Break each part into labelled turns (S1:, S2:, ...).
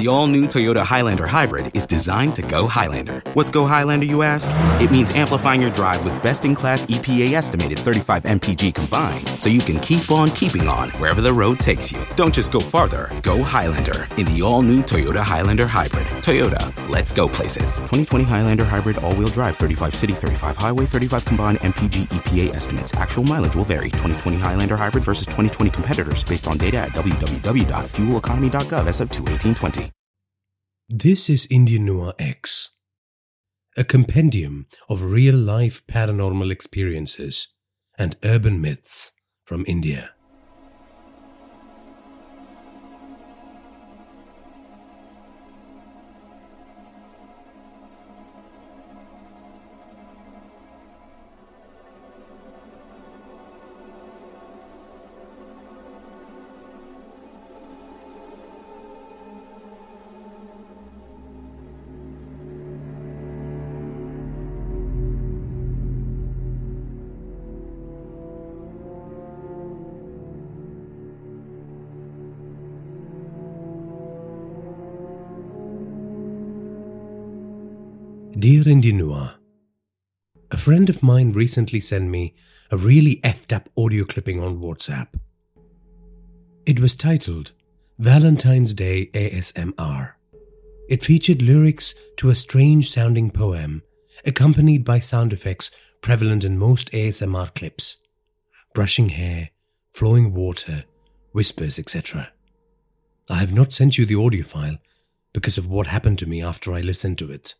S1: The all new Toyota Highlander Hybrid is designed to go Highlander. What's go Highlander, you ask? It means amplifying your drive with best in class EPA estimated 35 mpg combined so you can keep on keeping on wherever the road takes you. Don't just go farther, go Highlander in the all new Toyota Highlander Hybrid. Toyota, let's go places. 2020 Highlander Hybrid all wheel drive 35 city, 35 highway, 35 combined mpg EPA estimates. Actual mileage will vary. 2020 Highlander Hybrid versus 2020 competitors based on data at www.fueleconomy.gov as of 21820.
S2: This is Indian Noir X, a compendium of real life paranormal experiences and urban myths from India. Dear Indian Noir, a friend of mine recently sent me a really effed up audio clipping on WhatsApp. It was titled Valentine's Day ASMR. It featured lyrics to a strange sounding poem accompanied by sound effects prevalent in most ASMR clips brushing hair, flowing water, whispers, etc. I have not sent you the audio file because of what happened to me after I listened to it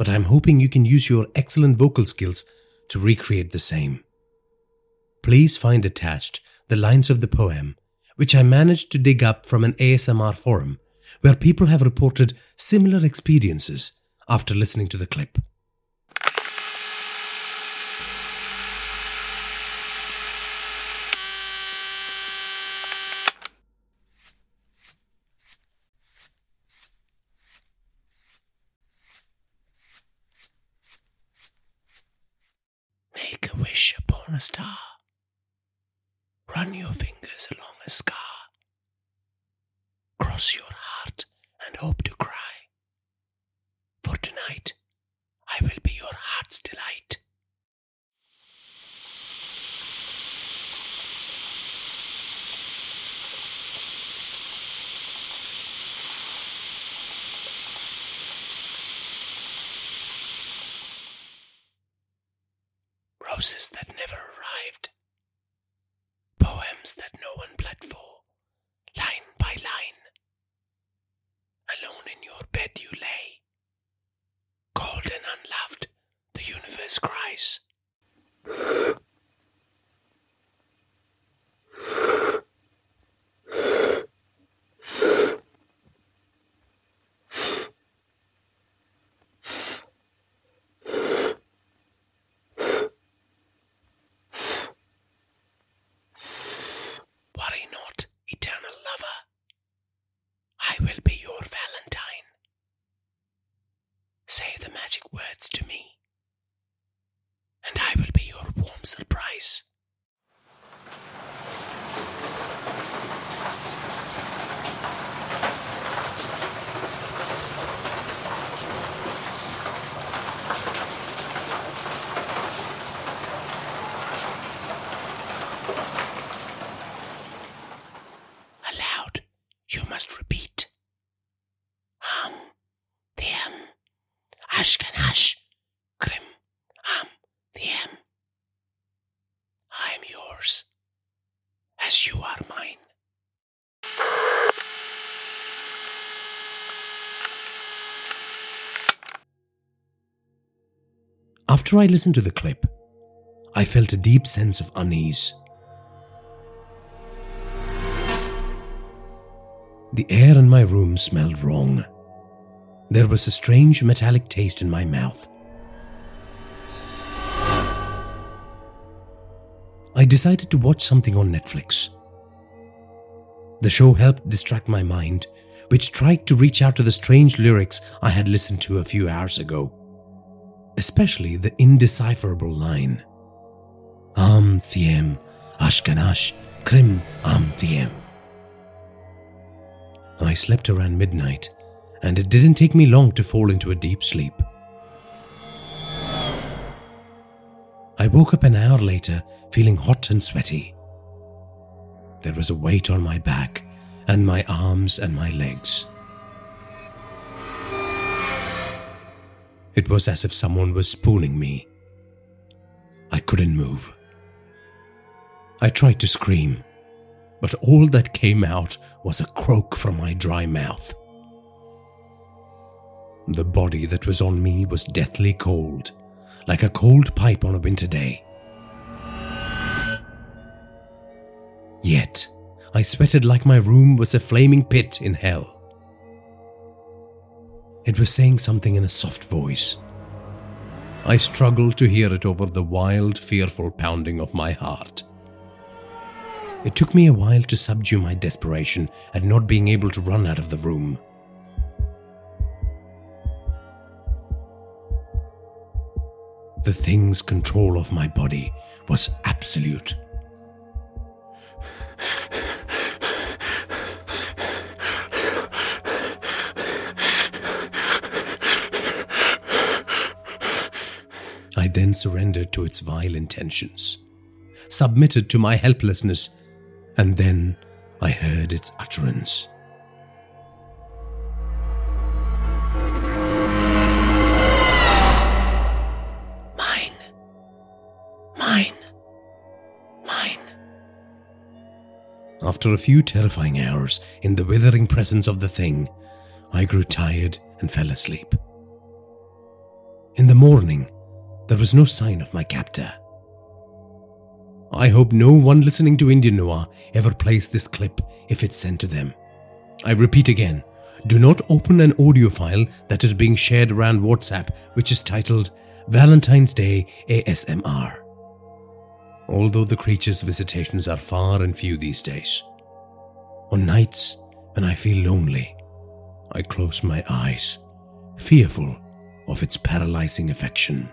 S2: but I'm hoping you can use your excellent vocal skills to recreate the same. Please find attached the lines of the poem, which I managed to dig up from an ASMR forum where people have reported similar experiences after listening to the clip. Make a wish upon a star. Run your fingers along a scar. Cross your heart and hope to cry. For tonight, I will be your heart's delight. Roses that never arrived. Poems that no one bled for, line by line. Alone in your bed you lay. Cold and unloved, the universe cries. Worry not, eternal lover. I will be your Valentine. Say the magic words to me, and I will be your warm surprise. Aloud, you must repeat. Ham, them, ashkanash, krim, ham, them. I am yours, as you are mine. After I listened to the clip, I felt a deep sense of unease. The air in my room smelled wrong. There was a strange metallic taste in my mouth. I decided to watch something on Netflix. The show helped distract my mind, which tried to reach out to the strange lyrics I had listened to a few hours ago, especially the indecipherable line Am Thiem, Ashkanash, Krim Am Thiem. I slept around midnight, and it didn't take me long to fall into a deep sleep. I woke up an hour later feeling hot and sweaty. There was a weight on my back and my arms and my legs. It was as if someone was spooning me. I couldn't move. I tried to scream, but all that came out was a croak from my dry mouth. The body that was on me was deathly cold, like a cold pipe on a winter day. Yet, I sweated like my room was a flaming pit in hell. It was saying something in a soft voice. I struggled to hear it over the wild, fearful pounding of my heart. It took me a while to subdue my desperation at not being able to run out of the room. The thing's control of my body was absolute. I then surrendered to its vile intentions, submitted to my helplessness, and then I heard its utterance. After a few terrifying hours in the withering presence of the thing, I grew tired and fell asleep. In the morning, there was no sign of my captor. I hope no one listening to Indian Noir ever plays this clip if it's sent to them. I repeat again do not open an audio file that is being shared around WhatsApp which is titled Valentine's Day ASMR. Although the creature's visitations are far and few these days. On nights when I feel lonely, I close my eyes, fearful of its paralyzing affection.